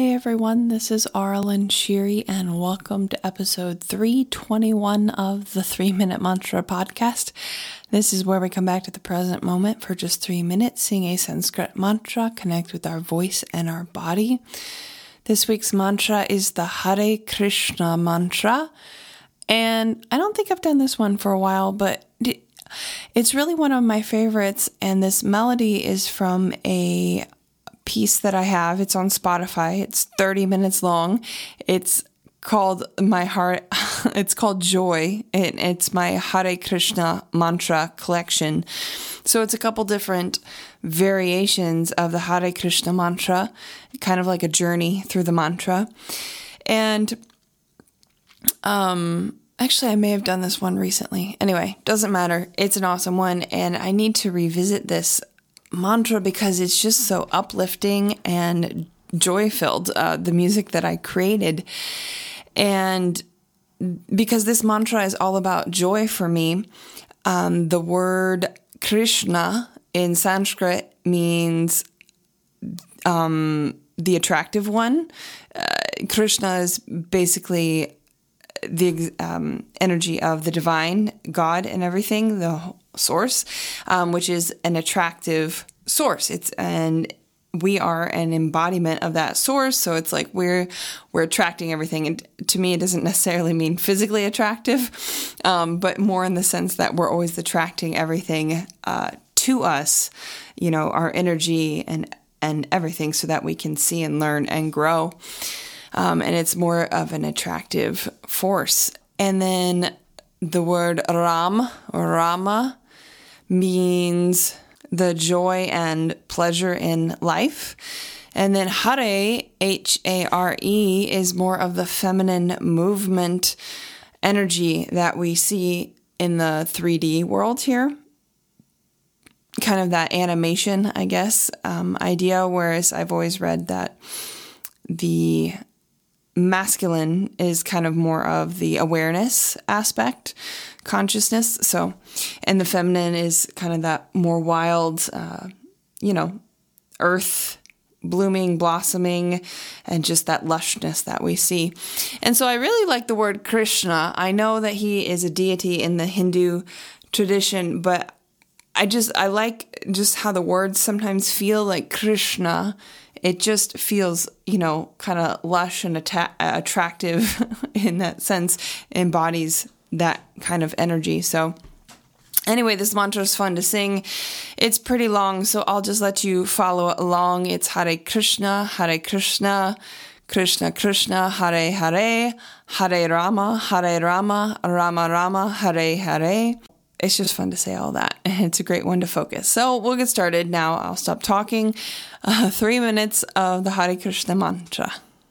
Hey everyone, this is Aaralyn Shiri, and welcome to episode 321 of the Three Minute Mantra podcast. This is where we come back to the present moment for just three minutes, sing a Sanskrit mantra, connect with our voice and our body. This week's mantra is the Hare Krishna mantra, and I don't think I've done this one for a while, but it's really one of my favorites, and this melody is from a piece that I have. It's on Spotify. It's 30 minutes long. It's called my heart it's called joy it's my hare krishna mantra collection so it's a couple different variations of the hare krishna mantra kind of like a journey through the mantra and um actually i may have done this one recently anyway doesn't matter it's an awesome one and i need to revisit this mantra because it's just so uplifting and joy filled, uh, the music that I created. And because this mantra is all about joy for me, um, the word Krishna in Sanskrit means um, the attractive one. Uh, Krishna is basically the um, energy of the divine, God, and everything, the source, um, which is an attractive source. It's and we are an embodiment of that source. So it's like we're we're attracting everything. And to me it doesn't necessarily mean physically attractive um, but more in the sense that we're always attracting everything uh, to us you know our energy and and everything so that we can see and learn and grow. Um, and it's more of an attractive force. And then the word ram or rama means the joy and pleasure in life. And then Hare, H A R E, is more of the feminine movement energy that we see in the 3D world here. Kind of that animation, I guess, um, idea. Whereas I've always read that the masculine is kind of more of the awareness aspect, consciousness. So, and the feminine is kind of that more wild, uh, you know, earth blooming, blossoming, and just that lushness that we see. And so I really like the word Krishna. I know that he is a deity in the Hindu tradition, but I just I like just how the words sometimes feel like Krishna it just feels, you know, kind of lush and atta- attractive in that sense, embodies that kind of energy. So, anyway, this mantra is fun to sing. It's pretty long, so I'll just let you follow along. It's Hare Krishna, Hare Krishna. Krishna Krishna Hare Hare Hare Rama Hare Rama Rama Rama Hare Hare it's just fun to say all that. It's a great one to focus. So we'll get started now. I'll stop talking. Uh, three minutes of the Hare Krishna mantra.